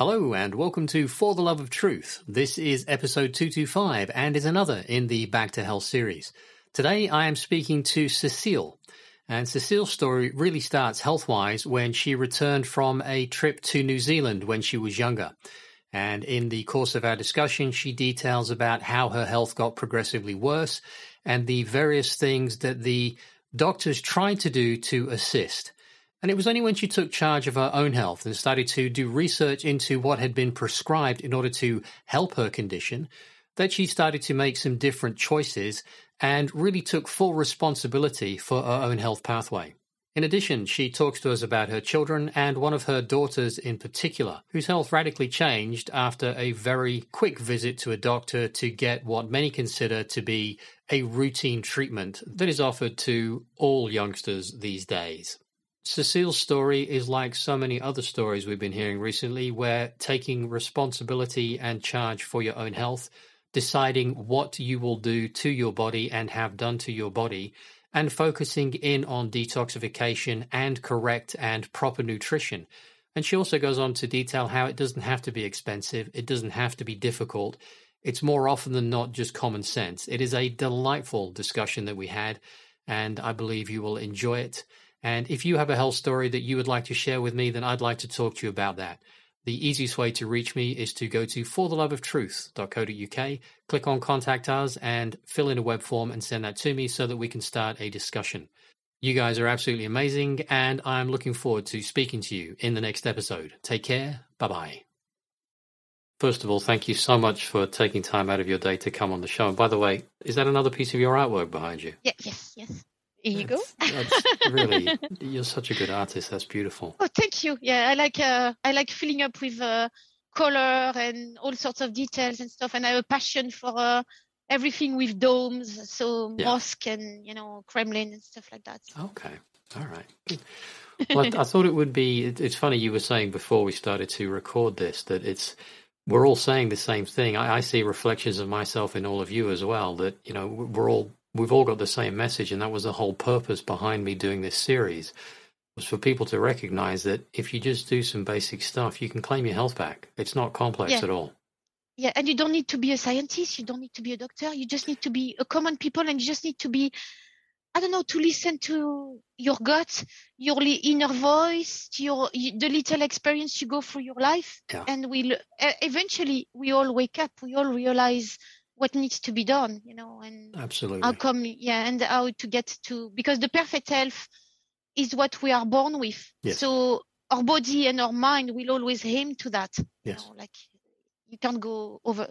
Hello and welcome to For the Love of Truth. This is episode 225 and is another in the Back to Health series. Today I am speaking to Cecile. And Cecile's story really starts health wise when she returned from a trip to New Zealand when she was younger. And in the course of our discussion, she details about how her health got progressively worse and the various things that the doctors tried to do to assist. And it was only when she took charge of her own health and started to do research into what had been prescribed in order to help her condition that she started to make some different choices and really took full responsibility for her own health pathway. In addition, she talks to us about her children and one of her daughters in particular, whose health radically changed after a very quick visit to a doctor to get what many consider to be a routine treatment that is offered to all youngsters these days. Cecile's story is like so many other stories we've been hearing recently, where taking responsibility and charge for your own health, deciding what you will do to your body and have done to your body, and focusing in on detoxification and correct and proper nutrition. And she also goes on to detail how it doesn't have to be expensive, it doesn't have to be difficult. It's more often than not just common sense. It is a delightful discussion that we had, and I believe you will enjoy it. And if you have a health story that you would like to share with me, then I'd like to talk to you about that. The easiest way to reach me is to go to fortheloveoftruth.co.uk, click on contact us and fill in a web form and send that to me so that we can start a discussion. You guys are absolutely amazing and I'm looking forward to speaking to you in the next episode. Take care. Bye bye. First of all, thank you so much for taking time out of your day to come on the show. And by the way, is that another piece of your artwork behind you? Yeah, yes, yes. You go. That's really, you're such a good artist. That's beautiful. Oh, thank you. Yeah, I like uh, I like filling up with uh, color and all sorts of details and stuff. And I have a passion for uh, everything with domes, so yeah. mosque and you know Kremlin and stuff like that. Okay, all right. Well, I thought it would be. It's funny you were saying before we started to record this that it's we're all saying the same thing. I, I see reflections of myself in all of you as well. That you know we're all we've all got the same message, and that was the whole purpose behind me doing this series was for people to recognize that if you just do some basic stuff, you can claim your health back. It's not complex yeah. at all. Yeah, and you don't need to be a scientist. You don't need to be a doctor. You just need to be a common people, and you just need to be, I don't know, to listen to your gut, your inner voice, your the little experience you go through your life, yeah. and we'll eventually we all wake up. We all realize what needs to be done you know and absolutely. how come yeah and how to get to because the perfect health is what we are born with. Yes. so our body and our mind will always aim to that yes. You know, like you can't go over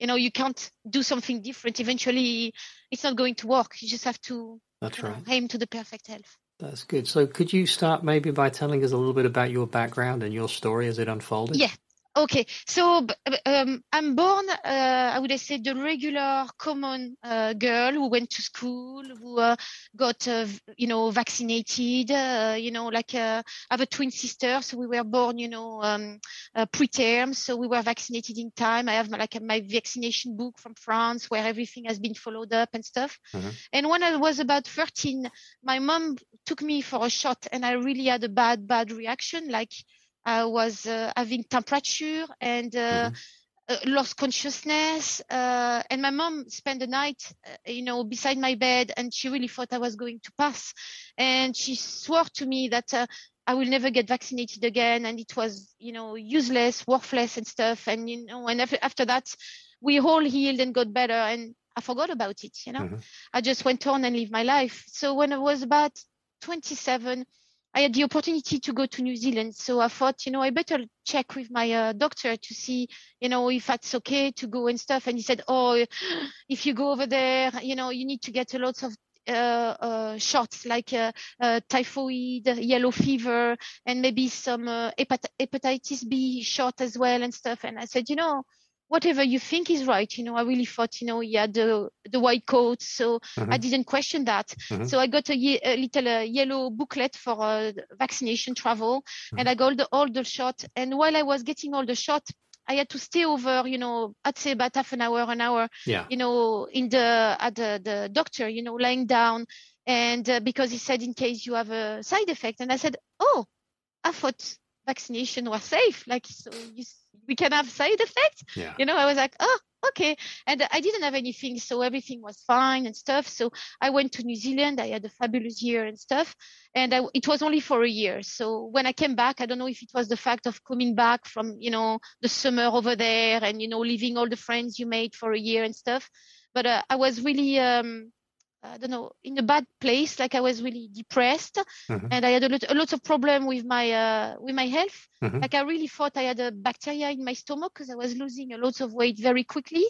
you know you can't do something different. Eventually it's not going to work. You just have to that's right know, aim to the perfect health. That's good. So could you start maybe by telling us a little bit about your background and your story as it unfolded? Yeah Okay, so um, I'm born, uh, I would say, the regular common uh, girl who went to school, who uh, got, uh, you know, vaccinated. Uh, you know, like uh, I have a twin sister, so we were born, you know, um, preterm, so we were vaccinated in time. I have my, like my vaccination book from France where everything has been followed up and stuff. Mm-hmm. And when I was about 13, my mom took me for a shot, and I really had a bad, bad reaction, like I was uh, having temperature and uh, mm-hmm. Uh, lost consciousness. Uh, and my mom spent the night, uh, you know, beside my bed, and she really thought I was going to pass. And she swore to me that I will never get vaccinated again, and it was, you know, useless, worthless, and stuff. And you know, and after, after that, we all healed and got better, and I forgot about it. You know, mm-hmm. I just went on and lived my life. So when I was about 27 I had the opportunity to go to New Zealand. So I thought, you know, I better check with my uh, doctor to see, you know, if that's okay to go and stuff. And he said, oh, if you go over there, you know, you need to get a lot of uh, uh, shots like uh, uh typhoid, yellow fever, and maybe some uh, hepatitis B shot as well and stuff. And I said, you know, whatever you think is right. You know, I really thought, you know, he had the, the white coat. So mm-hmm. I didn't question that. Mm-hmm. So I got a, ye- a little uh, yellow booklet for uh, vaccination travel mm-hmm. and I got all the, all the shot. And while I was getting all the shot, I had to stay over, you know, I'd say about half an hour, an hour, yeah. you know, in the, at the, the doctor, you know, lying down. And uh, because he said, in case you have a side effect. And I said, oh, I thought vaccination was safe. Like, so you, we can have side effects. Yeah. You know, I was like, oh, okay. And I didn't have anything. So everything was fine and stuff. So I went to New Zealand. I had a fabulous year and stuff. And I, it was only for a year. So when I came back, I don't know if it was the fact of coming back from, you know, the summer over there and, you know, leaving all the friends you made for a year and stuff. But uh, I was really, um, I don't know, in a bad place. Like I was really depressed, Mhm. and I had a lot, a lot of problem with my uh, with my health. Mhm. Like I really thought I had a bacteria in my stomach because I was losing a lot of weight very quickly,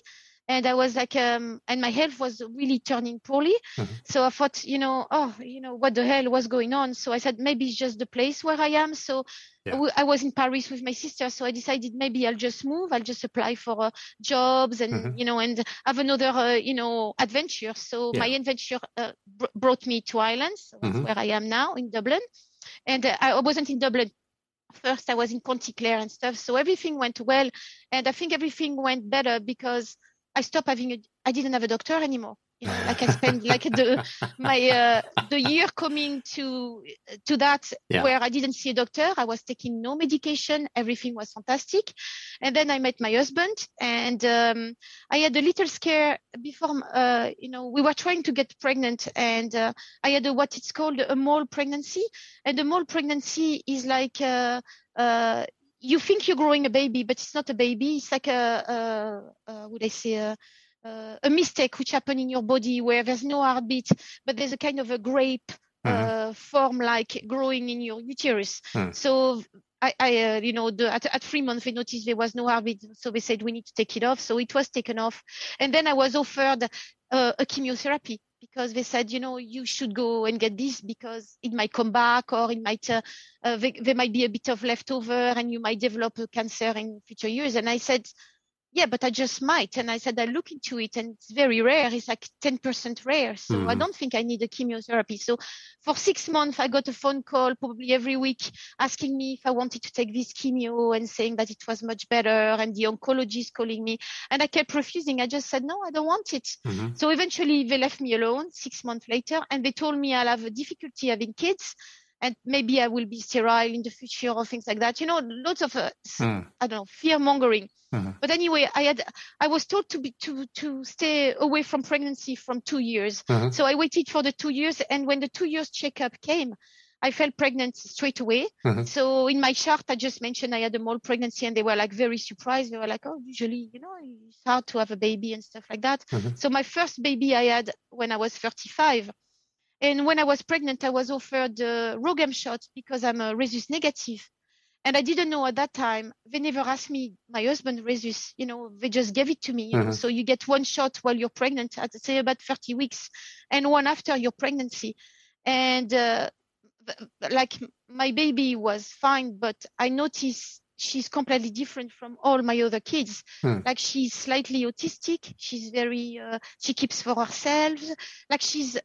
and I was like, um, and my health was really turning poorly. Mhm. So I thought, you know, oh, you know, what the hell was going on? So I said maybe it's just the place where I am. So Yeah. I was in Paris with my sister, so I decided maybe I'll just move. I'll just apply for uh, jobs and Mhm. you know and have another uh, you know adventure. So Yeah. my adventure uh, br- brought me to Ireland, so Mhm. where I am now in Dublin. And uh, I wasn't in Dublin first. I was in County Clare and stuff. So everything went well, and I think everything went better because I stopped having a. I didn't have a doctor anymore. You know, like I spent like the my uh, the year coming to to that Yeah. where I didn't see a doctor. I was taking no medication. Everything was fantastic. And then I met my husband and um, I had a little scare before, uh, you know, we were trying to get pregnant and uh, I had a, what it's called a mole pregnancy. And the mole pregnancy is like, uh, uh, you think you're growing a baby, but it's not a baby. It's like a, a, a would I say, a, uh, a mistake which happened in your body where there's no heartbeat, but there's a kind of a grape uh, form like growing in your uterus. Mm. So I, I uh, you know, the, at, at three months they noticed there was no heartbeat, so they said we need to take it off. So it was taken off, and then I was offered uh, a chemotherapy because they said, you know, you should go and get this because it might come back or it might, uh, uh, there, might be a bit of leftover and you might develop a cancer in future years. And I said, yeah, but I just might. And I said, I look into it and it's very rare. It's like 10% rare. So I Mhm. don't think I need a chemotherapy. So for six months, I got a phone call probably every week asking me if I wanted to take this chemo and saying that it was much better. And the oncologist calling me. And I kept refusing. I just said, no, I don't want it. Mhm. So eventually they left me alone six months later and they told me I'll have a difficulty having kids and maybe I will be sterile in the future or things like that. You know, lots of, uh, Mm. I don't know, fear mongering. Mhm. But anyway, I had, I was told to be, to, to stay away from pregnancy from two years. Mhm. So I waited for the two years. And when the two years checkup came, I felt pregnant straight away. Mhm. So in my chart, I just mentioned I had a mole pregnancy and they were like very surprised. They were like, oh, usually, you know, it's hard to have a baby and stuff like that. Mhm. So my first baby I had when I was 35. And when I was pregnant, I was offered the RhoGAM shot because I'm a rhesus negative. And I didn't know at that time. They never asked me, my husband rhesus, you know, they just gave it to me. You know, Mhm. so you get one shot while you're pregnant at say about 30 weeks and one after your pregnancy. And uh, like my baby was fine, but I noticed she's completely different from all my other kids. Hmm. Like she's slightly autistic. She's very, uh, she keeps for herself. Like she's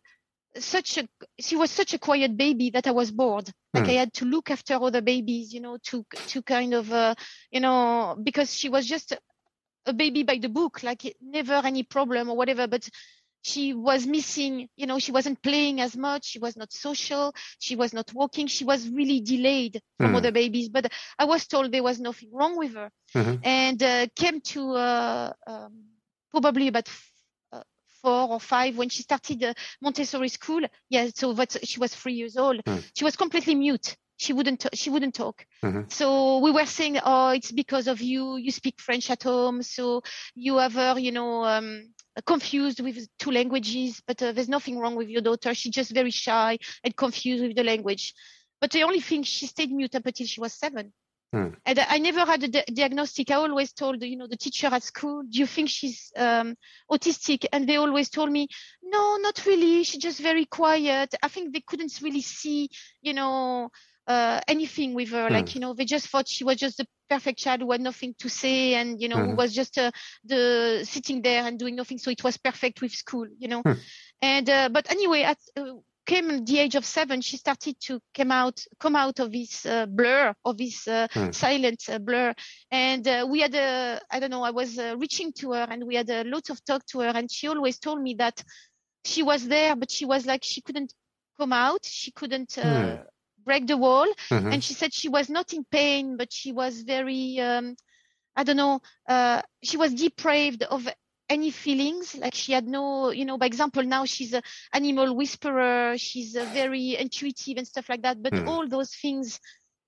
such a, she was such a quiet baby that I was bored. Like Hmm. I had to look after other babies, you know, to, to kind of, uh, you know, because she was just a, baby by the book, like never any problem or whatever, but she was missing, you know, she wasn't playing as much. She was not social. She was not walking. She was really delayed from Hmm. other babies, but I was told there was nothing wrong with her Mhm. and uh, came to uh, um, probably about four or five when she started uh, Montessori school. Yeah, so that she was three years old. Mm. She was completely mute. She wouldn't. She wouldn't talk. Mhm. So we were saying, "Oh, it's because of you. You speak French at home, so you have her, you know, um, confused with two languages. But uh, there's nothing wrong with your daughter. She's just very shy and confused with the language. But the only thing she stayed mute up until she was seven. Hmm. And I never had a di- diagnostic. I always told, you know, the teacher at school, do you think she's um, autistic? And they always told me, no, not really. She's just very quiet. I think they couldn't really see, you know, uh, anything with her. Hmm. Like, you know, they just thought she was just the perfect child who had nothing to say and, you know, who Mhm. was just uh, the sitting there and doing nothing. So it was perfect with school, you know. Hmm. And, uh, but anyway, at, came the age of seven, she started to come out, come out of this uh, blur, of this uh, Hmm. silent uh, blur. And uh, we had a, I don't know, I was uh, reaching to her and we had a lot of talk to her. And she always told me that she was there, but she was like, she couldn't come out. She couldn't uh, Hmm. break the wall. Mm-hmm. And she said she was not in pain, but she was very, um, I don't know, uh, she was depraved of any feelings like she had no you know by example now she's an animal whisperer she's very intuitive and stuff like that but mm. all those things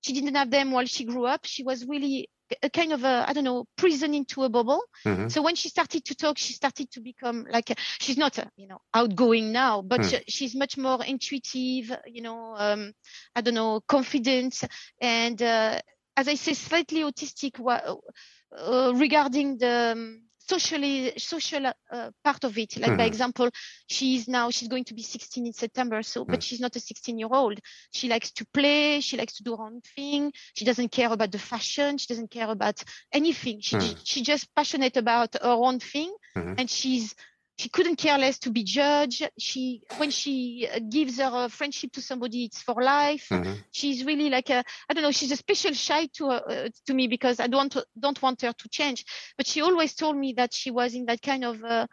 she didn't have them while she grew up she was really a kind of a I don't know prison into a bubble. Mm-hmm. So when she started to talk, she started to become like she's not you know outgoing now, but mm. she's much more intuitive. You know, um, I don't know, confident, and uh, as I say, slightly autistic uh, regarding the. Socially social uh, part of it like mm-hmm. by example she's now she's going to be 16 in september so but mm. she's not a 16 year old she likes to play she likes to do her own thing she doesn't care about the fashion she doesn't care about anything she mm. she's just passionate about her own thing mm-hmm. and she's she couldn't care less to be judged. She, when she uh, gives her friendship to somebody, it's for life. Mm-hmm. She's really like a, I don't know, she's a special shy to uh, to me because I don't don't want her to change. But she always told me that she was in that kind of, uh,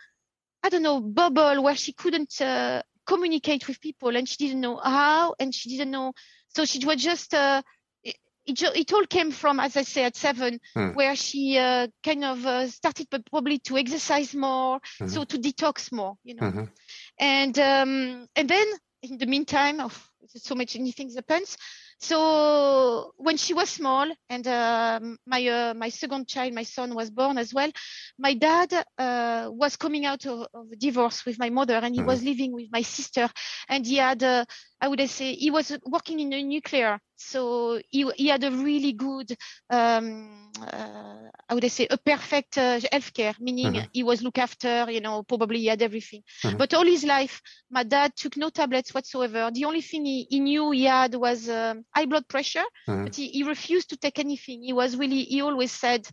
I don't know, bubble where she couldn't uh, communicate with people and she didn't know how and she didn't know. So she was just uh, it, it all came from, as I say, at seven, mm. where she uh, kind of uh, started probably to exercise more, mm-hmm. so to detox more, you know. Mm-hmm. And um, and then in the meantime, oh, so much many things happens. So when she was small, and uh, my uh, my second child, my son, was born as well, my dad uh, was coming out of, of, a divorce with my mother, and he mm-hmm. was living with my sister, and he had, uh, I would say, he was working in a nuclear, so he he had a really good, um, uh, I would say, a perfect uh, healthcare, meaning mm-hmm. he was looked after, you know, probably he had everything. Mm-hmm. But all his life, my dad took no tablets whatsoever. The only thing he, he knew he had was um, high blood pressure, mm-hmm. but he, he refused to take anything. He was really, he always said,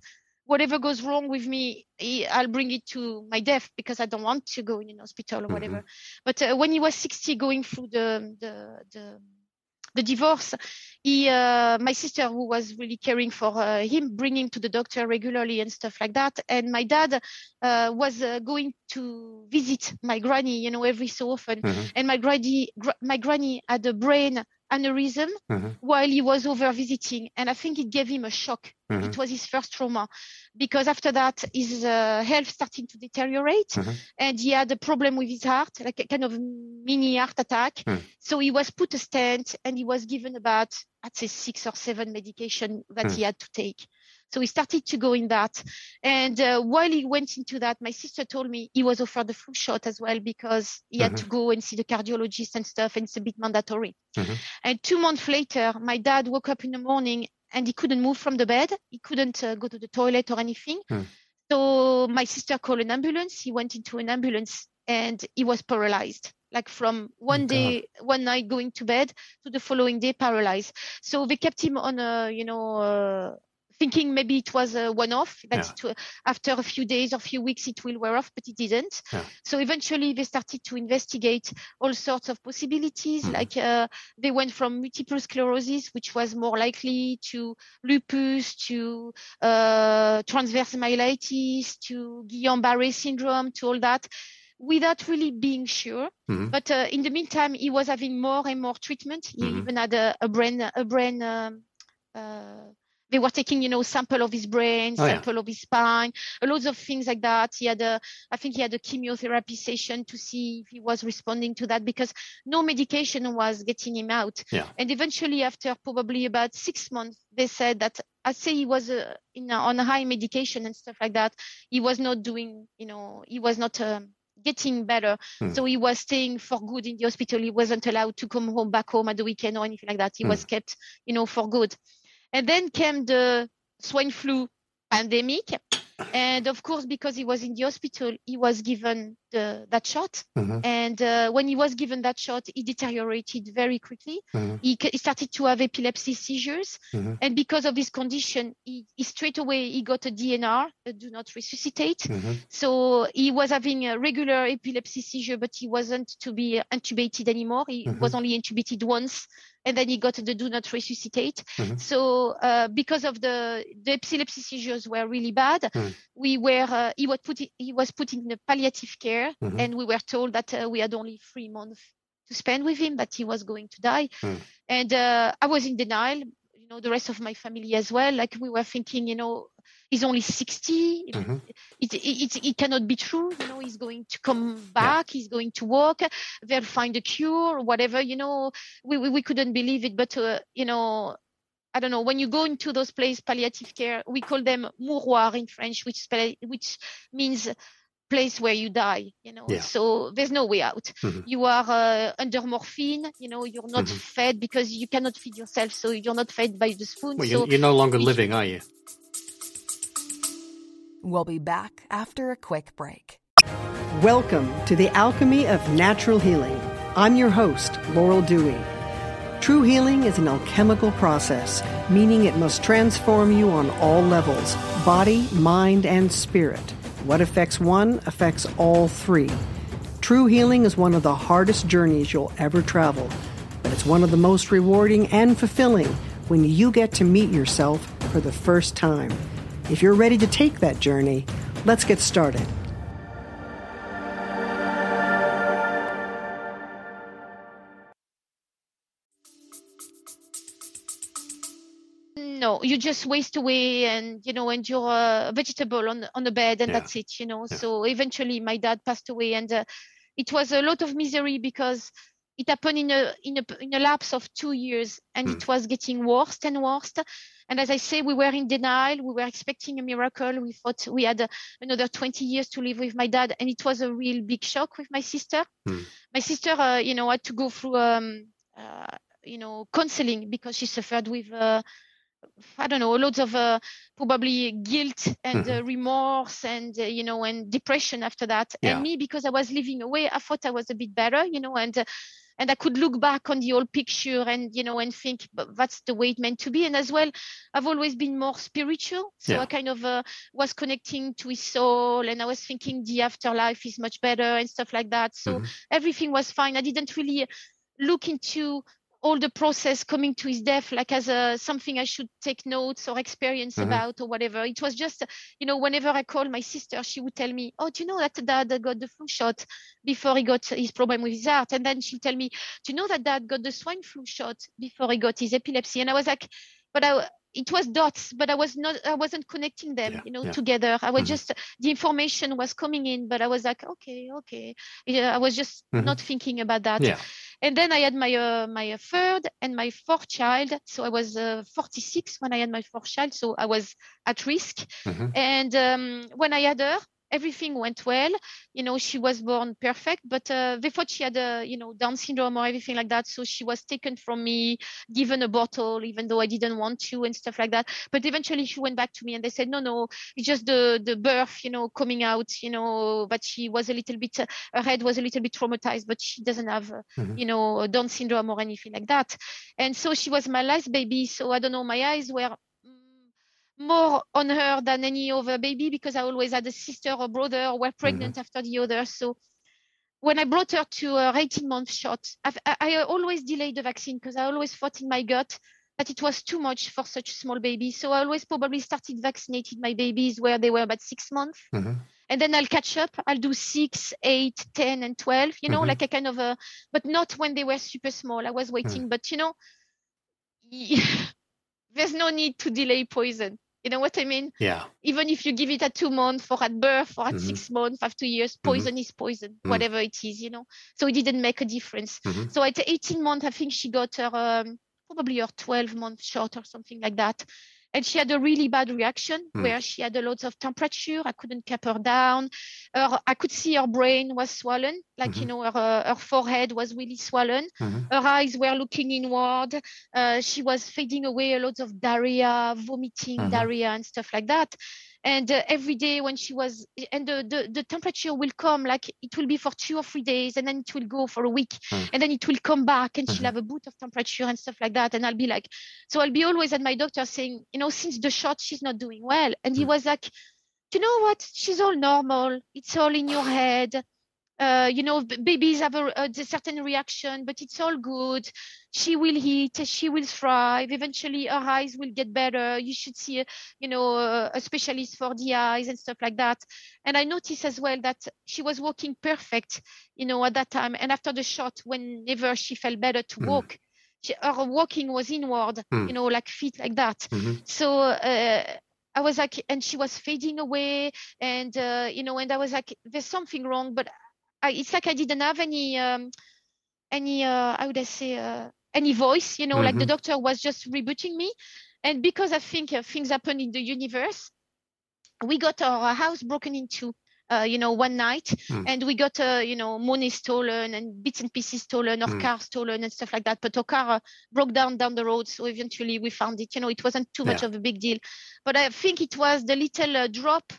whatever goes wrong with me, I'll bring it to my death because I don't want to go in an hospital or whatever. Mm-hmm. But uh, when he was 60, going through the the the, the divorce, he, uh, my sister, who was really caring for uh, him, bring him to the doctor regularly and stuff like that. And my dad uh, was uh, going to visit my granny, you know, every so often. Mm-hmm. And my granny, gr- my granny had a brain aneurysm mm-hmm. while he was over visiting. And I think it gave him a shock. Mm-hmm. It was his first trauma because after that, his uh, health started to deteriorate mm-hmm. and he had a problem with his heart, like a kind of mini heart attack. Mm. So he was put a stent and he was given about, I'd say six or seven medication that mm. he had to take. So he started to go in that. And uh, while he went into that, my sister told me he was offered the flu shot as well because he mm-hmm. had to mm-hmm. go and see the cardiologist and stuff, and it's a bit mandatory. Mm-hmm. And two months later, my dad woke up in the morning and he couldn't move from the bed. He couldn't uh, go to the toilet or anything. Mm. So my sister called an ambulance. He went into an ambulance and he was paralyzed like from one day one night going to bed to the following day paralyzed so they kept him on a you know uh, thinking maybe it was a one-off that yeah. it, after a few days or a few weeks it will wear off but it didn't yeah. so eventually they started to investigate all sorts of possibilities mm. like uh, they went from multiple sclerosis which was more likely to lupus to uh, transverse myelitis to guillain-barre syndrome to all that without really being sure. Mm-hmm. But uh, in the meantime, he was having more and more treatment. He mm-hmm. even had a, a brain a brain um, uh, they were taking, you know, sample of his brain, oh, sample yeah. of his spine, loads of things like that. He had a, I think he had a chemotherapy session to see if he was responding to that because no medication was getting him out. Yeah. And eventually, after probably about six months, they said that I say he was uh, in, uh, on a high medication and stuff like that. He was not doing, you know, he was not. Um, getting better. Hmm. So he was staying for good in the hospital. He wasn't allowed to come home back home at the weekend or anything like that. He hmm. was kept, you know, for good. And then came the swine flu pandemic. And of course, because he was in the hospital, he was given the, that shot. Mm-hmm. And uh, when he was given that shot, he deteriorated very quickly. Mm-hmm. He, he, started to have epilepsy seizures. Mm-hmm. And because of his condition, he, he, straight away he got a DNR, a do not resuscitate. Mm-hmm. So he was having a regular epilepsy seizure, but he wasn't to be intubated anymore. He mm-hmm. was only intubated once and then he got the do not resuscitate. Mm-hmm. So uh, because of the the epilepsy seizures were really bad, mm. we were uh, he was put he was put in the palliative care, mm-hmm. and we were told that uh, we had only three months to spend with him, that he was going to die. Mm. And uh, I was in denial, know, the rest of my family as well. Like we were thinking, you know, he's only 60. Mm-hmm. It, it, it, it, cannot be true. You know, he's going to come back. Yeah. He's going to walk. They'll find a cure, whatever, you know, we, we, we couldn't believe it. But, uh, you know, I don't know, when you go into those places, palliative care, we call them mouroir in French, which, which means place where you die you know yeah. so there's no way out mm-hmm. you are uh, under morphine you know you're not mm-hmm. fed because you cannot feed yourself so you're not fed by the spoon well, so you're, you're no longer living are you we'll be back after a quick break welcome to the alchemy of natural healing i'm your host laurel dewey True healing is an alchemical process, meaning it must transform you on all levels body, mind, and spirit. What affects one affects all three. True healing is one of the hardest journeys you'll ever travel, but it's one of the most rewarding and fulfilling when you get to meet yourself for the first time. If you're ready to take that journey, let's get started. No, you just waste away and, you know, and you're a vegetable on, on the bed and yeah. that's it, you know. Yeah. So eventually my dad passed away and uh, it was a lot of misery because it happened in a, in a, in a lapse of two years and mm. it was getting worse and worse. And as I say, we were in denial. We were expecting a miracle. We thought we had uh, another 20 years to live with my dad. And it was a real big shock with my sister. Mm. My sister, uh, you know, had to go through, um, uh, you know, counseling because she suffered with uh, I don't know, loads of uh, probably guilt and uh, mm-hmm. remorse and, uh, you know, and depression after that. Yeah. And me, because I was living away, I thought I was a bit better, you know, and, uh, and I could look back on the old picture and, you know, and think that's the way it meant to be. And as well, I've always been more spiritual. So yeah. I kind of uh, was connecting to his soul and I was thinking the afterlife is much better and stuff like that. So mm-hmm. everything was fine. I didn't really look into all the process coming to his death like as a something I should take notes or experience mm-hmm. about or whatever. It was just, you know, whenever I called my sister, she would tell me, "Oh, do you know that dad got the flu shot before he got his problem with his heart?" And then she'll tell me, "Do you know that dad got the swine flu shot before he got his epilepsy?" And I was like, "But I." It was dots, but I was not. I wasn't connecting them, yeah, you know, yeah. together. I was mm-hmm. just the information was coming in, but I was like, okay, okay. Yeah, I was just mm-hmm. not thinking about that. Yeah. And then I had my uh, my third and my fourth child. So I was uh, 46 when I had my fourth child. So I was at risk. Mm-hmm. And um, when I had her, everything went well. You know, she was born perfect, but uh, they thought she had a, you know, Down syndrome or everything like that. So she was taken from me, given a bottle, even though I didn't want to and stuff like that. But eventually she went back to me and they said, no, no, it's just the, the birth, you know, coming out, you know, but she was a little bit, uh, her head was a little bit traumatized, but she doesn't have, uh, mm-hmm. you know, Down syndrome or anything like that. And so she was my last baby. So I don't know, my eyes were more on her than any other baby because I always had a sister or brother or were pregnant mm-hmm. after the other. So when I brought her to her 18 month shot, I've, i always delayed the vaccine because I always thought in my gut that it was too much for such a small baby. So I always probably started vaccinating my babies where they were about six months. Mm-hmm. And then I'll catch up. I'll do six, eight, 10, and 12, you know, mm-hmm. like a kind of a, but not when they were super small. I was waiting, mm. but you know, there's no need to delay poison. You know what I mean? Yeah. Even if you give it at two months or at birth or at mm-hmm. six months, after years, mm-hmm. poison mm-hmm. is poison, mm-hmm. whatever it is, you know. So it didn't make a difference. Mm-hmm. So at 18 months, I think she got her um, probably her 12 month shot or something like that and she had a really bad reaction mm. where she had a lot of temperature. I couldn't keep her down. Her, I could see her brain was swollen, like mm-hmm. you know, her, uh, her forehead was really swollen. Mm-hmm. Her eyes were looking inward. Uh, she was fading away a lot of diarrhea, vomiting, mm-hmm. diarrhea, and stuff like that and uh, every day when she was and the, the, the temperature will come like it will be for two or three days and then it will go for a week mm. and then it will come back and mm-hmm. she'll have a boot of temperature and stuff like that and i'll be like so i'll be always at my doctor saying you know since the shot she's not doing well and he was like you know what she's all normal it's all in your head uh, you know, babies have a, a, certain reaction, but it's all good. She will eat, she will thrive. Eventually, her eyes will get better. You should see, a, you know, a, a specialist for the eyes and stuff like that. And I noticed as well that she was walking perfect, you know, at that time. And after the shot, whenever she felt better to mm. walk, she, her walking was inward, mm. you know, like feet like that. Mm-hmm. So uh, I was like, and she was fading away, and uh, you know, and I was like, there's something wrong, but I, it's like I didn't have any, um, any, uh, how would I say, uh, any voice, you know, mm-hmm. like the mm-hmm. doctor was just rebooting me, and because I think uh, things happen in the universe, we got our house broken into uh, you know, one night, mm. and we got, uh, you know, money stolen and bits and pieces stolen, or mm. car stolen and stuff like that. But our car uh, broke down down the road, so eventually we found it. You know, it wasn't too much of a big deal, but I think it was the little uh, drop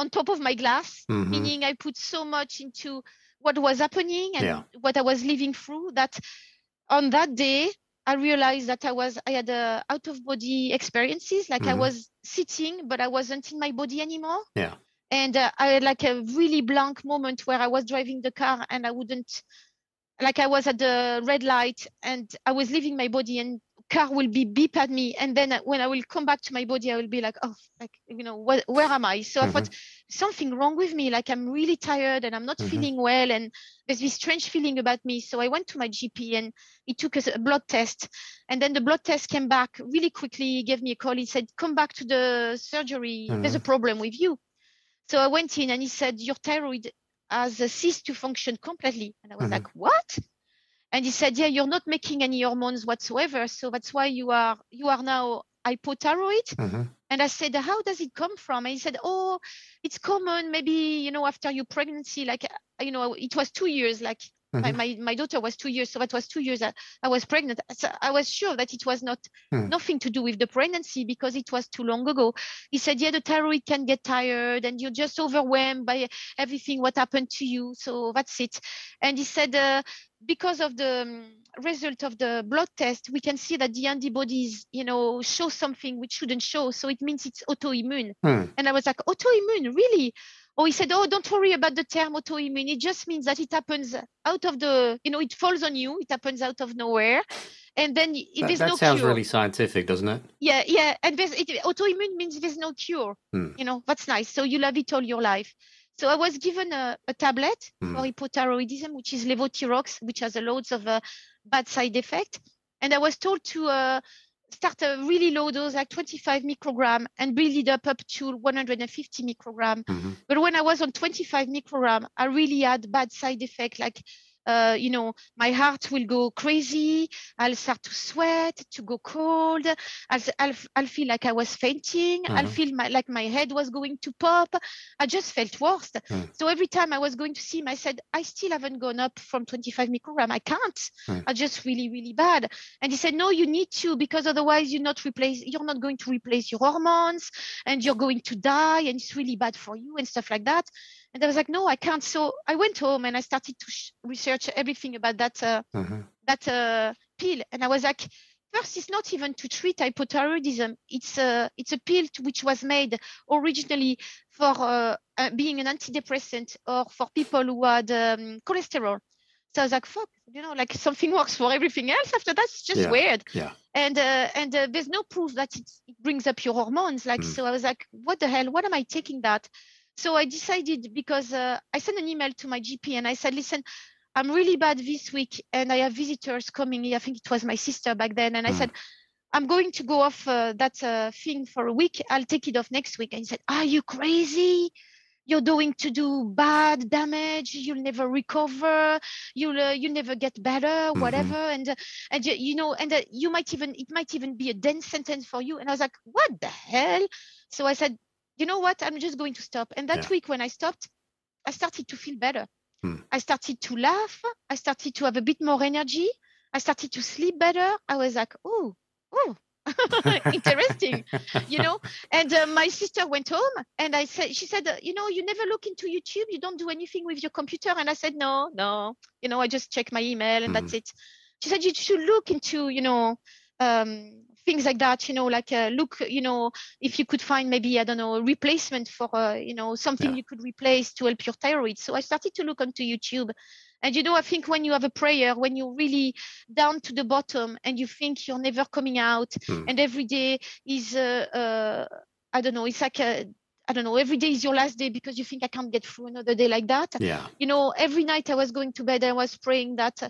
on top of my glass, mm-hmm. meaning I put so much into what was happening and yeah. what I was living through that on that day I realized that I was I had a out of body experiences, like mm-hmm. I was sitting, but I wasn't in my body anymore. Yeah and uh, I had like a really blank moment where I was driving the car and I wouldn't like I was at the red light and I was leaving my body and car will be beep at me and then when I will come back to my body I will be like oh like you know where, where am I so mm-hmm. I thought something wrong with me like I'm really tired and I'm not mm-hmm. feeling well and there's this strange feeling about me so I went to my GP and he took a, a blood test and then the blood test came back really quickly he gave me a call he said come back to the surgery mm-hmm. there's a problem with you so I went in and he said, Your thyroid has ceased to function completely. And I was mm-hmm. like, What? And he said, Yeah, you're not making any hormones whatsoever. So that's why you are you are now hypothyroid. Mm-hmm. And I said, How does it come from? And he said, Oh, it's common, maybe, you know, after your pregnancy, like you know, it was two years, like Mm-hmm. My, my, my daughter was two years, so that was two years I, I was pregnant. So I was sure that it was not mm. nothing to do with the pregnancy because it was too long ago. He said, "Yeah, the thyroid can get tired, and you're just overwhelmed by everything what happened to you. So that's it." And he said, uh, because of the um, result of the blood test, we can see that the antibodies, you know, show something which shouldn't show. So it means it's autoimmune. Mm. And I was like, autoimmune, really? Oh, he said, oh, don't worry about the term autoimmune. It just means that it happens out of the, you know, it falls on you. It happens out of nowhere. And then that, there's that no sounds cure. really scientific, doesn't it? Yeah, yeah. And there's, it, autoimmune means there's no cure. Hmm. You know, that's nice. So you'll have it all your life. So I was given a, a tablet hmm. for hypothyroidism, which is levothyrox, which has a loads of uh, bad side effect. And I was told to uh, start a really low dose, like 25 microgram, and build it up up to 150 microgram. Mm-hmm. But when I was on 25 microgram, I really had bad side effect, like uh, you know, my heart will go crazy. I'll start to sweat, to go cold. I'll, I'll, I'll feel like I was fainting. I'll mm-hmm. feel my, like my head was going to pop. I just felt worse. Mm. So every time I was going to see him, I said, I still haven't gone up from 25 microgram. I can't. Mm. I just really, really bad. And he said, no, you need to, because otherwise you're not replace, you're not going to replace your hormones and you're going to die and it's really bad for you and stuff like that. And I was like, no, I can't. So I went home and I started to sh- research everything about that uh, mm-hmm. that uh, pill. And I was like, first, it's not even to treat hypothyroidism. It's a it's a pill which was made originally for uh, uh, being an antidepressant or for people who had um, cholesterol. So I was like, fuck, you know, like something works for everything else. After that, it's just yeah. weird. Yeah. And uh, and uh, there's no proof that it, it, brings up your hormones. Like, mm. so I was like, what the hell? What am I taking that? So I decided because uh, I sent an email to my GP and I said, listen, I'm really bad this week and I have visitors coming. I think it was my sister back then. And I mm. said, I'm going to go off uh, that uh, thing for a week. I'll take it off next week. And he said, Are you crazy? You're going to do bad damage. You'll never recover. You'll uh, you never get better. Mm-hmm. Whatever. And uh, and you know, and uh, you might even it might even be a dense sentence for you. And I was like, What the hell? So I said, you know what? I'm just going to stop. And that yeah. week when I stopped, I started to feel better. Hmm. I started to laugh. I started to have a bit more energy. I started to sleep better. I was like, oh, oh, interesting, you know. And uh, my sister went home, and I said, she said, you know, you never look into YouTube. You don't do anything with your computer. And I said, no, no, you know, I just check my email, and mm that's it. She said you should look into, you know, um, things like that you know like uh, look you know if you could find maybe i don't know a replacement for uh, you know something Yeah. you could replace to help your thyroid so i started to look onto youtube and you know i think when you have a prayer when you're really down to the bottom and you think you're never coming out Hmm. and every day is uh, uh i don't know it's like a I don't know, every day is your last day because you think I can't get through another day like that Yeah. you know every night i was going to bed i was praying that uh,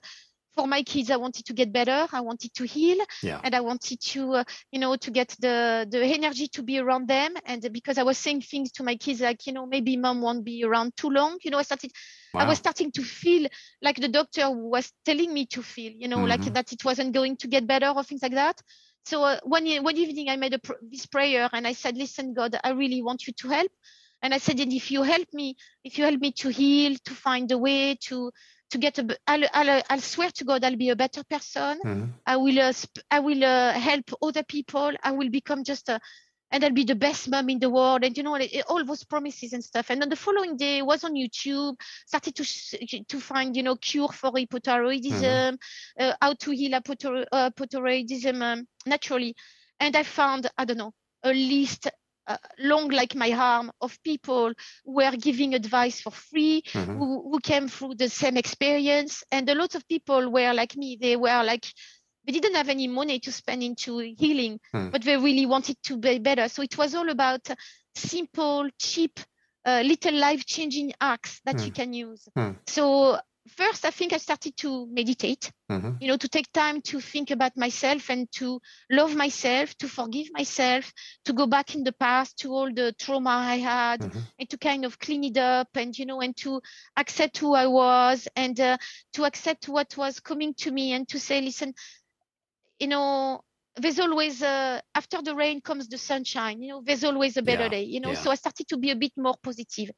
for my kids i wanted to get better i wanted to heal Yeah. and i wanted to uh, you know to get the the energy to be around them. And because i was saying things to my kids like you know maybe mom won't be around too long. You know i started i was starting to feel like the doctor was telling me to feel you know like Mhm. that it wasn't going to get better or things like that. So uh, one one evening i made a pr- this prayer and i said listen god i really want you to help and i said and if you help me if you help me to heal to find a way to to get a I'll, I'll, I'll swear to god i'll be a better person. Mhm. i will uh, sp- i will uh, help other people. I will become just a and I'll be the best mom in the world, and you know it- all those promises and stuff. And then the following day, I was on YouTube, started to to find you know cure for hypothyroidism, uh, how to heal uh, hypothyroidism um, naturally, and I found I don't know a list uh, long like my arm of people who were giving advice for free, Mhm. who, who came through the same experience, and a lot of people were like me. They were like they didn't have any money to spend into healing, Hmm. but they really wanted to be better. So it was all about simple, cheap, uh, little life-changing acts that you Hmm. can use. Hmm. So first, I think I started to meditate. Mhm. You know, to take time to think about myself and to love myself, to forgive myself, to go back in the past to all the trauma I had, Mhm. and to kind of clean it up and you know and to accept who i was and uh, to accept what was coming to me and to say listen you know there's always uh, after the rain comes the sunshine you know there's always a better Yeah, day you know yeah. so i started to be a bit more positive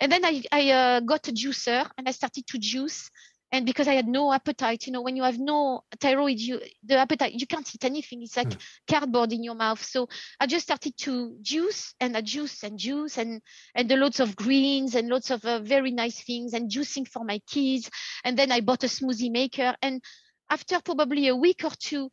and then i, I uh, got a juicer and i started to juice. And because i had no appetite you know when you have no thyroid you the appetite you can't eat anything. It's like cardboard in your mouth. So i just started to juice and i juice and juice and and the lots of greens and lots of uh, very nice things and juicing for my kids. And then i bought a smoothie maker. And after probably a week or two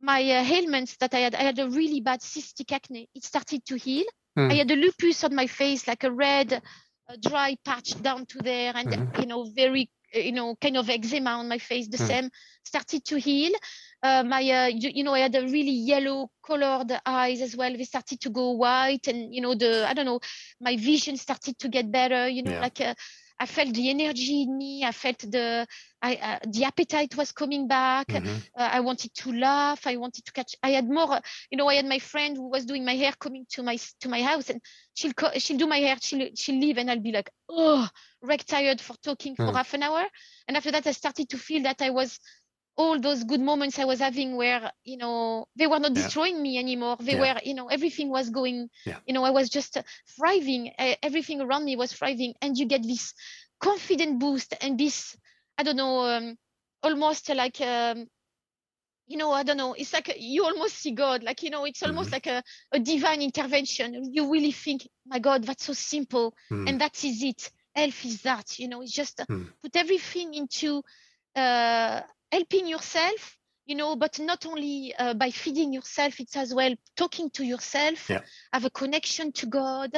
my uh, ailments that i had i had a really bad cystic acne it started to heal. Hmm. i had a lupus on my face like a red uh, dry patch down to there and Mhm. you know very you know kind of eczema on my face the Hmm. same started to heal uh, my uh, you, you know i had a really yellow colored eyes as well they started to go white and you know the i don't know my vision started to get better you know Yeah. like uh, i felt the energy in me i felt the i uh, the appetite was coming back Mhm. uh, I wanted to laugh. I wanted to catch. I had more. You know, I had my friend who was doing my hair coming to my to my house, and she'll co- she'll do my hair. She'll she'll leave, and I'll be like, oh, wreck tired for talking for Mm. half an hour. And after that, I started to feel that I was all those good moments I was having where, you know, they were not Yeah. destroying me anymore. They Yeah. were, you know, everything was going. Yeah. You know, I was just thriving. Everything around me was thriving, and you get this confident boost and this, I don't know. Um, almost like um, you know i don't know it's like you almost see god like you know it's almost Mhm. like a, a divine intervention you really think my god that's so simple Mm. and that is it health is that you know it's just Mm. put everything into uh, helping yourself you know but not only uh, by feeding yourself it's as well talking to yourself Yeah. have a connection to god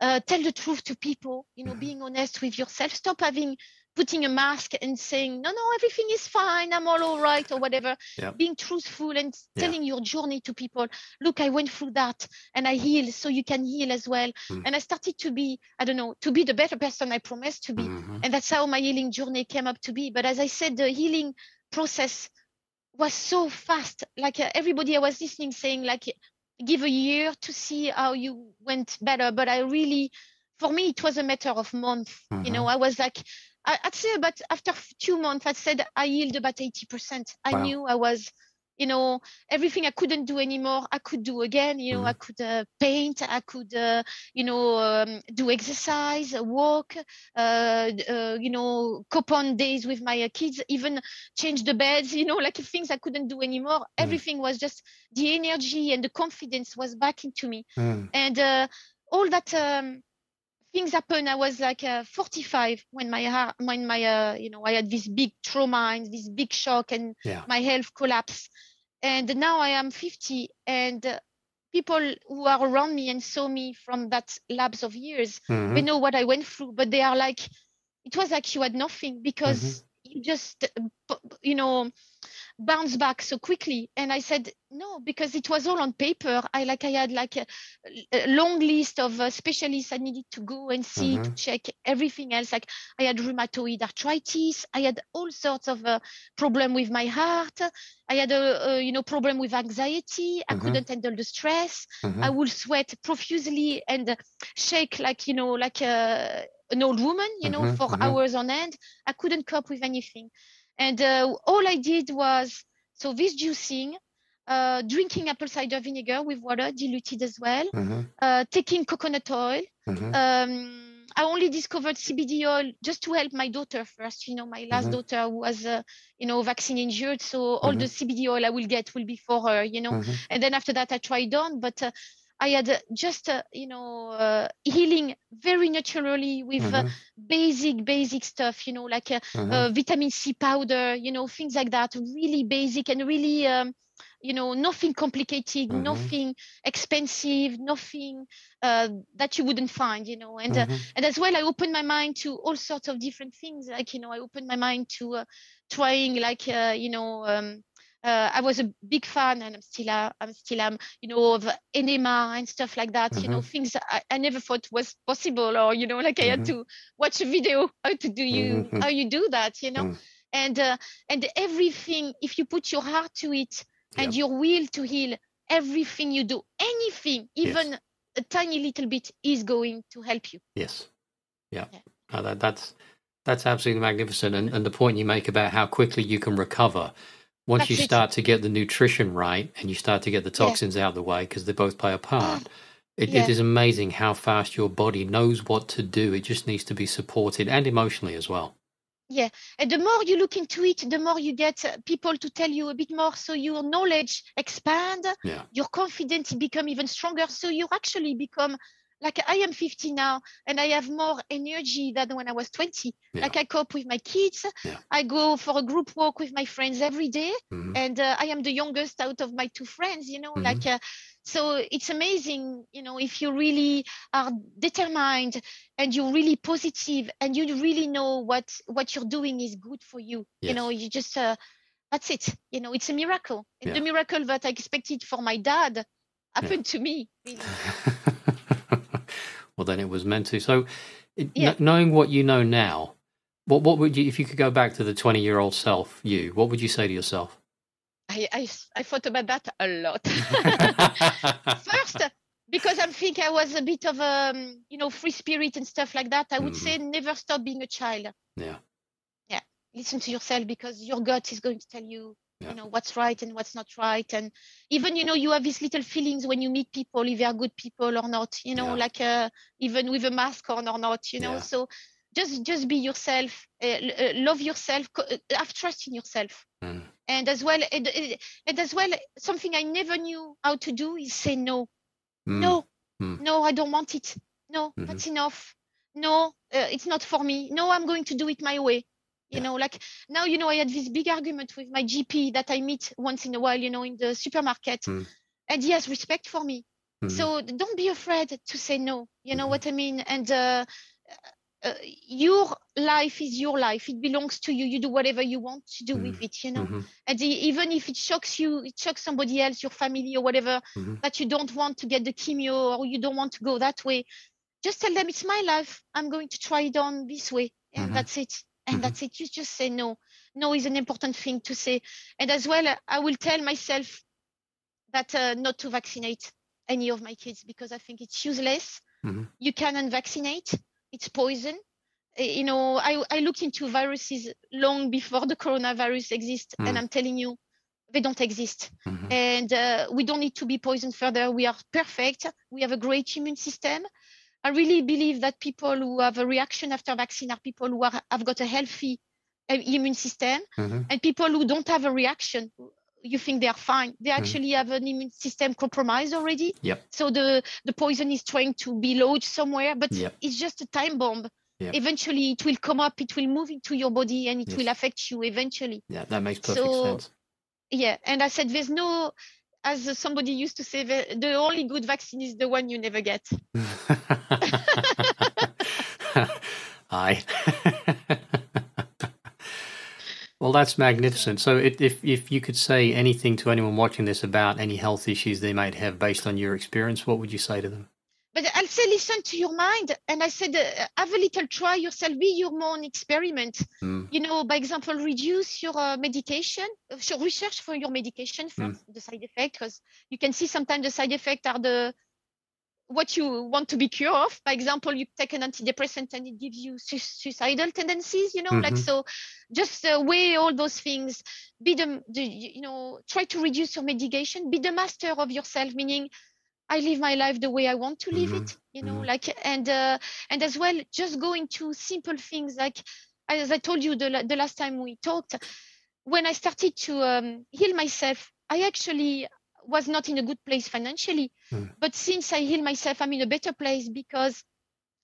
uh, tell the truth to people you know Mhm. being honest with yourself stop having putting a mask and saying no no everything is fine i'm all all right or whatever Yeah. being truthful and Yeah. telling your journey to people look i went through that and i healed so you can heal as well Mm. and i started to be i don't know to be the better person i promised to be Mhm. and that's how my healing journey came up to be but as i said the healing process was so fast. Like uh, everybody i was listening saying like give a year to see how you went better. But i really for me it was a matter of months. You know i was like I, i'd say about after two months i said i healed about 80% i Wow. knew i was you know everything i couldn't do anymore i could do again you know i could uh, paint i could uh, you know um, do exercise uh, walk uh, uh, you know cope on days with my uh, kids even change the beds you know like things i couldn't do anymore. Everything was just the energy and the confidence was back into me. Mm. and uh, all that um, things happened i was like uh, 45 when my heart when my uh, you know i had this big trauma and this big shock and Yeah. my health collapsed and now I am 50, and uh, people who are around me and saw me from that lapse of years, Mhm. they know what I went through, but they are like, it was like you had nothing because you just, uh, you know, bounce back so quickly. And I said, no, because it was all on paper. I like, I had like a, a long list of uh, specialists I needed to go and see to Mhm. check everything else. Like I had rheumatoid arthritis. I had all sorts of uh, problem with my heart. I had a, a you know problem with anxiety. I Mhm. couldn't handle the stress. Mhm. I would sweat profusely and uh, shake like you know like a, an old woman, you know, Mhm, for mhm. hours on end. I couldn't cope with anything, and uh, all I did was so this juicing, uh, drinking apple cider vinegar with water diluted as well, Mhm. uh, taking coconut oil. Mhm. Um, I only discovered CBD oil just to help my daughter first. You know, my last Mhm. daughter who was, uh, you know, vaccine injured. So all the CBD oil I will get will be for her. You know, and then after that I tried on, but uh, I had uh, just uh, you know uh, healing very naturally with uh, Mhm. basic basic stuff. You know, like uh, Mhm. uh, vitamin C powder. You know, things like that. Really basic and really. Um, you know, nothing complicated, Mhm. nothing expensive, nothing uh, that you wouldn't find, you know. And uh, Mhm. and as well, I opened my mind to all sorts of different things. Like you know, I opened my mind to uh, trying, like uh, you know, um, uh, I was a big fan, and I'm still, uh, I'm still, um, you know, of enema and stuff like that. You know, things I, I never thought was possible, or you know, like I had Mhm. to watch a video how to do you, Mhm. how you do that, you know. Mm. And uh, and everything, if you put your heart to it and Yep. your will to heal, everything you do, anything, Yes. even a tiny little bit, is going to help you. Yes. Yeah. Yeah. No, that, that's that's absolutely magnificent. And, and the point you make about how quickly you can recover once you it. start to get the nutrition right and you start to get the Yeah. toxins out of the way because they both play a part. It, Yeah. it is amazing how fast your body knows what to do. It just needs to be supported and emotionally as well. Yeah, and the more you look into it, the more you get uh, people to tell you a bit more, so your knowledge expand, Yeah. your confidence become even stronger. So you actually become like I am 50 now, and I have more energy than when I was 20. Yeah. Like I cope with my kids. Yeah. I go for a group walk with my friends every day, Mhm. and uh, I am the youngest out of my two friends. You know, Mhm. like uh, so it's amazing. You know, if you really are determined and you're really positive and you really know what what you're doing is good for you you know you just uh, that's it you know it's a miracle and Yeah. the miracle that i expected for my dad happened to me really. well, then it was meant to. So, it, Yeah. kn- knowing what you know now, what what would you, if you could go back to the twenty year old self, you, what would you say to yourself? I, I i thought about that a lot first because i think i was a bit of a um, you know free spirit and stuff like that i would Mhm. say never stop being a child Yeah. yeah, listen to yourself because your gut is going to tell you Yeah. you know what's right and what's not right and even you know you have these little feelings when you meet people if they are good people or not you know Yeah. like uh, even with a mask on or not you know Yeah. so just just be yourself uh, uh, love yourself uh, have trust in yourself Mm. and as well and, uh, and as well something i never knew how to do is say no Mm. no Mm. no i don't want it no Mhm. that's enough no uh, it's not for me no i'm going to do it my way you Yeah. know like now you know i had this big argument with my gp that i meet once in a while you know in the supermarket Mm. and he has respect for me Mhm. so don't be afraid to say no you know Mhm. what i mean and uh, uh, your life is your life it belongs to you you do whatever you want to do with it you know Mhm. and even if it shocks you it shocks somebody else your family or whatever Mhm. that you don't want to get the chemo or you don't want to go that way just tell them it's my life i'm going to try it on this way and Mhm. that's it and Mhm. that's it. You just say no. No is an important thing to say. And as well i will tell myself that uh, not to vaccinate any of my kids because i think it's useless. Mhm. you can unvaccinate. It's poison. You know I, I looked into viruses long before the coronavirus exists Mm. and i'm telling you they don't exist. Mhm. and uh, we don't need to be poisoned further. We are perfect. We have a great immune system i really believe that people who have a reaction after vaccine are people who are, have got a healthy uh, immune system Mhm. and people who don't have a reaction you think they are fine they actually have an immune system compromised already Yep. so the the poison is trying to be lodged somewhere but Yep. it's just a time bomb Yep. eventually it will come up it will move into your body and it Yes. will affect you eventually Yeah, that makes perfect So- sense. yeah, and I said there's no, as somebody used to say, the, only good vaccine is the one you never get. Aye. well, that's magnificent. So, it, if if you could say anything to anyone watching this about any health issues they might have based on your experience, what would you say to them? But I'll say, listen to your mind. And I said, uh, have a little try yourself, be your own experiment. Mm. You know, by example, reduce your uh, medication, uh, so research for your medication for Mm. the side effect, because you can see sometimes the side effects are the what you want to be cured of. By example, you take an antidepressant and it gives you su- suicidal tendencies, you know, like Mhm. so just uh, weigh all those things. Be the, the, you know, try to reduce your medication, be the master of yourself, meaning I live my life the way I want to live Mhm. it, you know, Mhm. like and uh, and as well, just go into simple things like as I told you the the last time we talked, when I started to um, heal myself, I actually was not in a good place financially, Mm. but since I heal myself, I'm in a better place because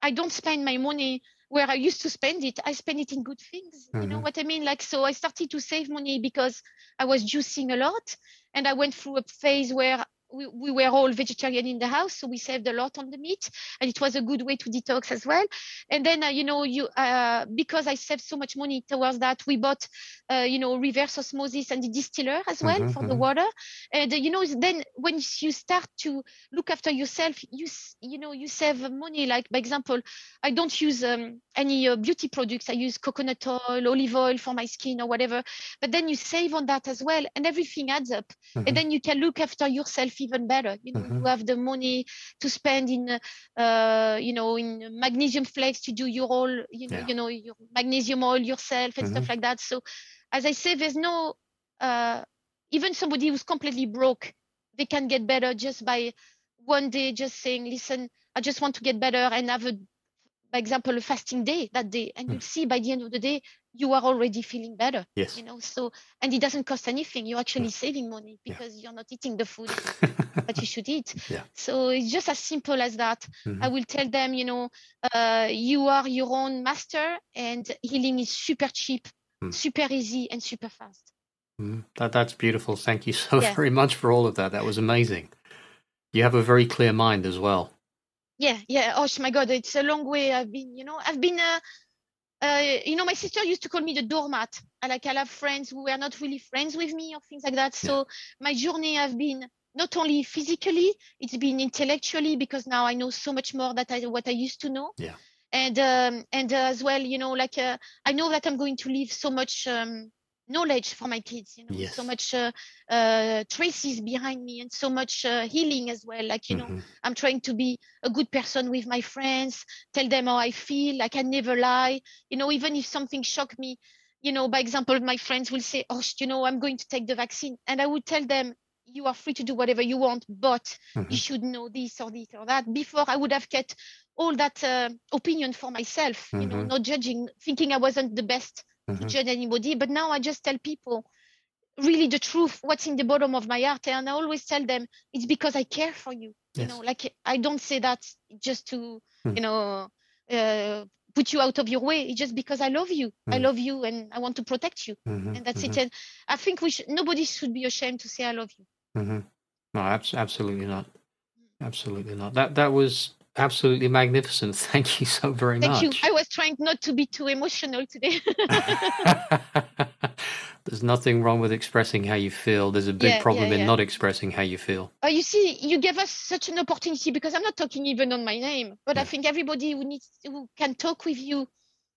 I don't spend my money where I used to spend it. I spend it in good things. You know Mhm. what I mean? Like so, I started to save money because I was juicing a lot, and I went through a phase where we, we were all vegetarian in the house, so we saved a lot on the meat, and it was a good way to detox as well. And then, uh, you know, you uh, because I saved so much money towards that, we bought, uh, you know, reverse osmosis and the distiller as well Mhm, for the mhm. water. And uh, you know, then when you start to look after yourself, you you know you save money. Like by example, I don't use um, any uh, beauty products. I use coconut oil, olive oil for my skin or whatever. But then you save on that as well, and everything adds up Mhm. and then you can look after yourself even better you know Mhm. you have the money to spend in uh, you know in magnesium flakes to do your all you know Yeah. you know your magnesium oil yourself and stuff Mhm. like that so as i say there's no uh even somebody who's completely broke they can get better just by one day just saying listen i just want to get better and have a by example a fasting day that day and you'll see by the end of the day you are already feeling better Yes. you know so and it doesn't cost anything you're actually saving money Yeah. because you're not eating the food that you should eat Yeah. so it's just as simple as that Mhm. i will tell them you know uh, you are your own master and healing is super cheap Mm. super easy and super fast Mm, that that's beautiful. Thank you so Yeah. very much for all of that. That was amazing. You have a very clear mind as well. Yeah yeah oh my god it's a long way i've been you know i've been uh, uh, you know, my sister used to call me the doormat. I like I'll have friends who were not really friends with me or things like that. So my journey have been not only physically, it's been intellectually because now I know so much more that I what I used to know. Yeah. And um, and uh, as well, you know, like uh, I know that I'm going to leave so much um, knowledge for my kids. You know, Yes. so much uh, uh, traces behind me and so much uh, healing as well. Like you know, Mhm. I'm trying to be a good person with my friends, tell them how I feel. Like I can never lie. You know, even if something shocked me, you know, by example, my friends will say, Oh, you know, I'm going to take the vaccine. And I would tell them, You are free to do whatever you want, but you Mhm. should know this or this or that. Before, I would have kept all that uh, opinion for myself, you know, Mhm. not judging, thinking I wasn't the best to Mhm. judge anybody. But now I just tell people really the truth, what's in the bottom of my heart. And I always tell them it's because I care for you. You know, like I don't say that just to, Mm. you know, uh, put you out of your way. It's just because I love you. I Mm. love you and I want to protect you. Mhm. And that's Mhm. it. And I think we should, nobody should be ashamed to say I love you. Mm-hmm. No, abs- absolutely not. Absolutely not. That that was absolutely magnificent. Thank you so very Thank much. Thank you. I was trying not to be too emotional today. There's nothing wrong with expressing how you feel. There's a big Yeah, problem yeah, in not expressing how you feel. Uh, you see, you gave us such an opportunity because I'm not talking even on my name, but I think everybody who needs who can talk with you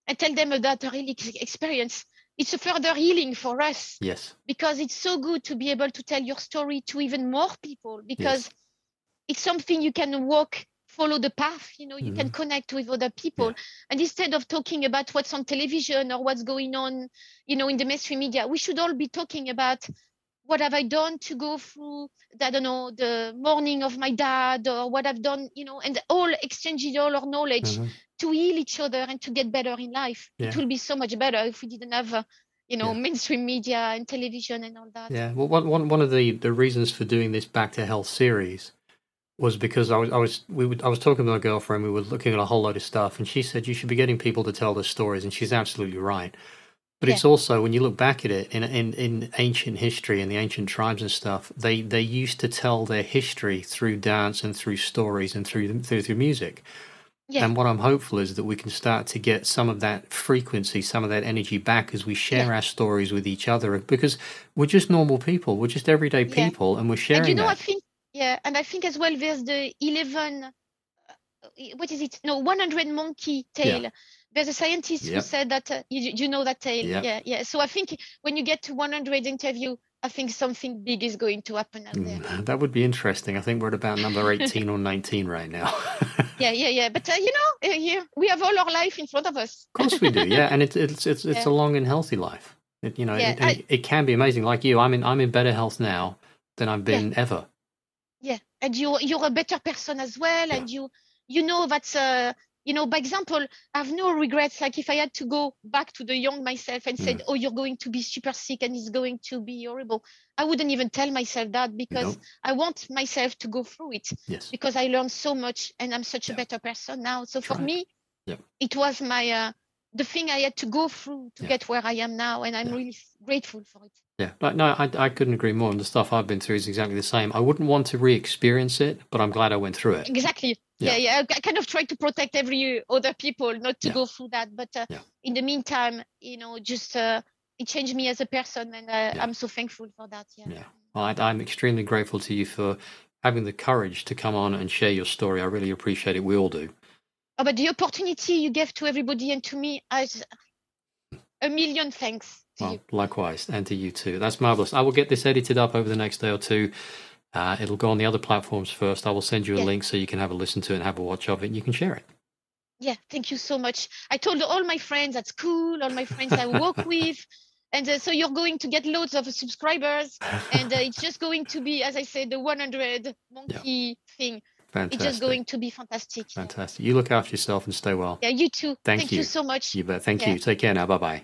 and tell them about a real experience, it's a further healing for us Yes. because it's so good to be able to tell your story to even more people because it's something you can walk follow the path you know you can connect with other people and instead of talking about what's on television or what's going on you know in the mainstream media we should all be talking about what have i done to go through i don't know the mourning of my dad or what i've done you know and all exchanging all our knowledge Mhm. to heal each other and to get better in life Yeah. it will be so much better if we didn't have uh, you know Yeah. mainstream media and television and all that Yeah. Well, one, one, one of the, the reasons for doing this Back to Health series was because I was I was we would, I was talking to my girlfriend. We were looking at a whole load of stuff, and she said you should be getting people to tell their stories, and she's absolutely right. But it's also when you look back at it in, in in ancient history and the ancient tribes and stuff, they they used to tell their history through dance and through stories and through through through music. Yeah. And what I'm hopeful is that we can start to get some of that frequency, some of that energy back as we share Yeah. our stories with each other because we're just normal people, we're just everyday Yeah. people, and we're sharing and you know, I think, yeah, and I think as well, there's the 11, uh, what is it? No, 100 monkey tale. There's a scientist who said that, uh, you, you know that tale. Yep. Yeah, yeah. So I think when you get to 100 interview, I think something big is going to happen out there. Mm, That would be interesting. I think we're at about number 18 or 19 right now. Yeah, yeah, yeah. But, uh, you know, uh, here we have all our life in front of us. Of course we do, yeah, and it's it's it's it's Yeah. a long and healthy life. It, you know, Yeah, it, I- it, can be amazing. Like you, I'm in I'm in better health now than I've Yeah. been ever. Yeah and you you're a better person as well and you you know that's uh you know by example i have no regrets like if i had to go back to the young myself and said oh you're going to be super sick and it's going to be horrible i wouldn't even tell myself that because Nope. i want myself to go through it Yes, because i learned so much and i'm such a better person now so for Right. me Yep. it was my uh the thing i had to go through to Yeah. get where i am now and i'm Yeah. really grateful for it yeah. Like, no, I I couldn't agree more. And the stuff I've been through is exactly the same. I wouldn't want to re-experience it, but I'm glad I went through it. exactly Yeah. yeah yeah, I, I kind of try to protect every other people not to Yeah. go through that but uh, Yeah. in the meantime you know just uh, it changed me as a person and uh, Yeah. i'm so thankful for that yeah, Yeah. Well, I, I'm extremely grateful to you for having the courage to come on and share your story. I really appreciate it. We all do. oh, but the opportunity you gave to everybody and to me as a million thanks to Well, likewise, and to you too. That's marvelous. I will get this edited up over the next day or two. Uh, it'll go on the other platforms first. I will send you a Yeah. link so you can have a listen to it and have a watch of it, and you can share it. yeah thank you so much i told all my friends at school all my friends i work with and uh, so you're going to get loads of subscribers and uh, it's just going to be as i said the 100 monkey thing Fantastic. it's just going to be fantastic. Fantastic. You look after yourself and stay well. Yeah, you too. Thank Thank you. you so much. You bet. Thank Yeah. you. Take care now. Bye bye.